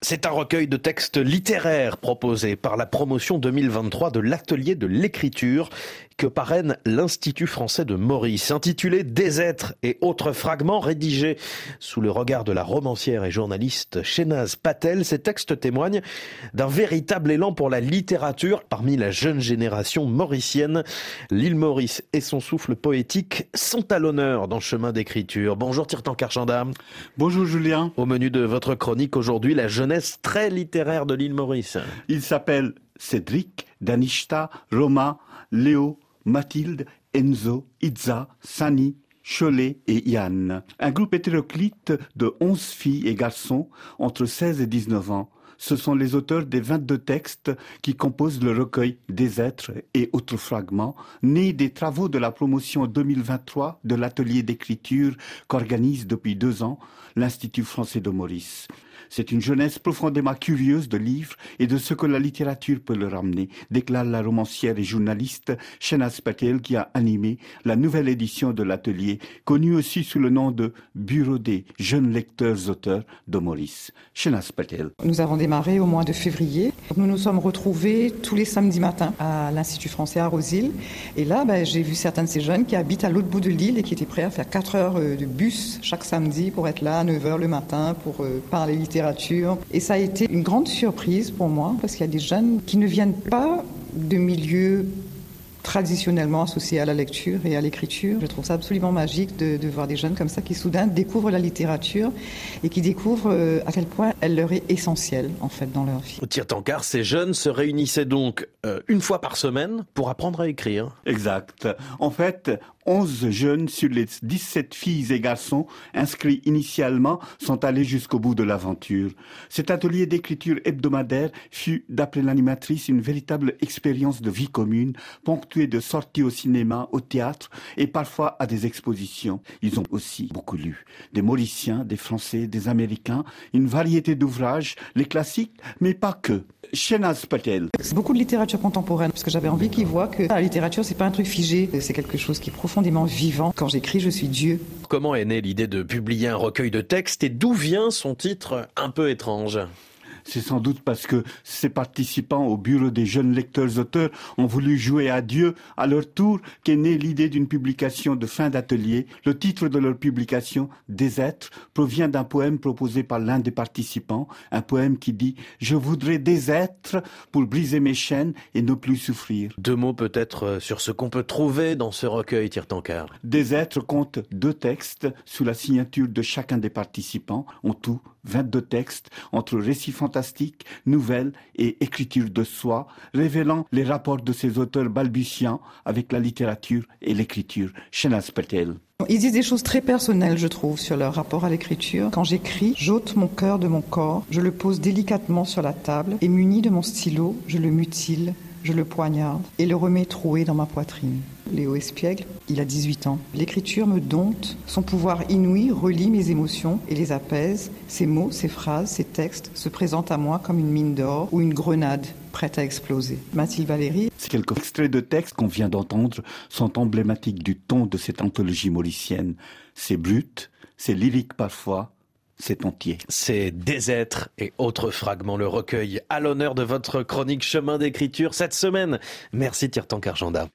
C'est un recueil de textes littéraires proposé par la promotion 2023 de l'atelier de l'écriture que parraine l'Institut français de Maurice, intitulé Des êtres et autres fragments rédigés sous le regard de la romancière et journaliste Shenaz Patel. Ces textes témoignent d'un véritable élan pour la littérature parmi la jeune génération mauricienne. L'île Maurice et son souffle poétique sont à l'honneur dans le chemin d'écriture. Bonjour Tirtan Karchanda. Bonjour Julien. Au menu de votre chronique aujourd'hui, la très littéraire de l'île Maurice. Il s'appelle Cédric, Danishta, Roma, Léo, Mathilde, Enzo, Itza, Sani, Cholet et Yann. Un groupe hétéroclite de 11 filles et garçons entre 16 et 19 ans. Ce sont les auteurs des 22 textes qui composent le recueil des êtres et autres fragments, nés des travaux de la promotion 2023 de l'atelier d'écriture qu'organise depuis deux ans l'Institut français de Maurice. C'est une jeunesse profondément curieuse de livres et de ce que la littérature peut leur amener, déclare la romancière et journaliste Shenaz Patel qui a animé la nouvelle édition de l'atelier, connu aussi sous le nom de Bureau des jeunes lecteurs auteurs de Maurice. Shenaz Patel. Nous avons démarré au mois de février. Nous nous sommes retrouvés tous les samedis matins à l'Institut français à Rosil. Et là, ben, j'ai vu certains de ces jeunes qui habitent à l'autre bout de l'île et qui étaient prêts à faire 4 heures euh, de bus chaque samedi pour être là à 9 heures le matin pour euh, parler littérature et ça a été une grande surprise pour moi parce qu'il y a des jeunes qui ne viennent pas de milieux traditionnellement associés à la lecture et à l'écriture. Je trouve ça absolument magique de, voir des jeunes comme ça qui soudain découvrent la littérature et qui découvrent euh, à quel point elle leur est essentielle en fait dans leur vie. Au tir-tankard, ces jeunes se réunissaient donc euh, une fois par semaine pour apprendre à écrire. Exact. En fait, 11 jeunes sur les 17 filles et garçons inscrits initialement sont allés jusqu'au bout de l'aventure. Cet atelier d'écriture hebdomadaire fut, d'après l'animatrice, une véritable expérience de vie commune, ponctuée de sorties au cinéma, au théâtre et parfois à des expositions. Ils ont aussi beaucoup lu. Des Mauriciens, des Français, des Américains, une variété d'ouvrages, les classiques, mais pas que. Shenaz. Beaucoup de littérature contemporaine, parce que j'avais envie qu'ils voient que la littérature, c'est pas un truc figé, c'est quelque chose qui est Quand j'écris, je suis Dieu. Comment est née l'idée de publier un recueil de textes et d'où vient son titre un peu étrange? C'est sans doute parce que ces participants au bureau des jeunes lecteurs-auteurs ont voulu jouer à Dieu à leur tour qu'est née l'idée d'une publication de fin d'atelier. Le titre de leur publication, Des êtres, provient d'un poème proposé par l'un des participants, un poème qui dit Je voudrais des êtres pour briser mes chaînes et ne plus souffrir. Deux mots peut-être euh, sur ce qu'on peut trouver dans ce recueil Tire-Tankard. Des êtres compte deux textes sous la signature de chacun des participants, en tout 22 textes entre récits fantastiques nouvelles et écriture de soi, révélant les rapports de ces auteurs balbutiants avec la littérature et l'écriture. Shenaz Patel. Ils disent des choses très personnelles, je trouve, sur leur rapport à l'écriture. Quand j'écris, j'ôte mon cœur de mon corps, je le pose délicatement sur la table et muni de mon stylo, je le mutile, je le poignarde et le remets troué dans ma poitrine. Léo Espiègle, il a 18 ans. L'écriture me dompte, son pouvoir inouï relie mes émotions et les apaise. Ses mots, ses phrases, ses textes se présentent à moi comme une mine d'or ou une grenade prête à exploser. Mathilde Valéry. Ces quelques extraits de textes qu'on vient d'entendre sont emblématiques du ton de cette anthologie mauricienne. C'est brut, c'est lyrique parfois, c'est entier. C'est Des êtres et autres fragments, le recueil à l'honneur de votre chronique Chemin d'écriture cette semaine. Merci Tirtan Karjanda.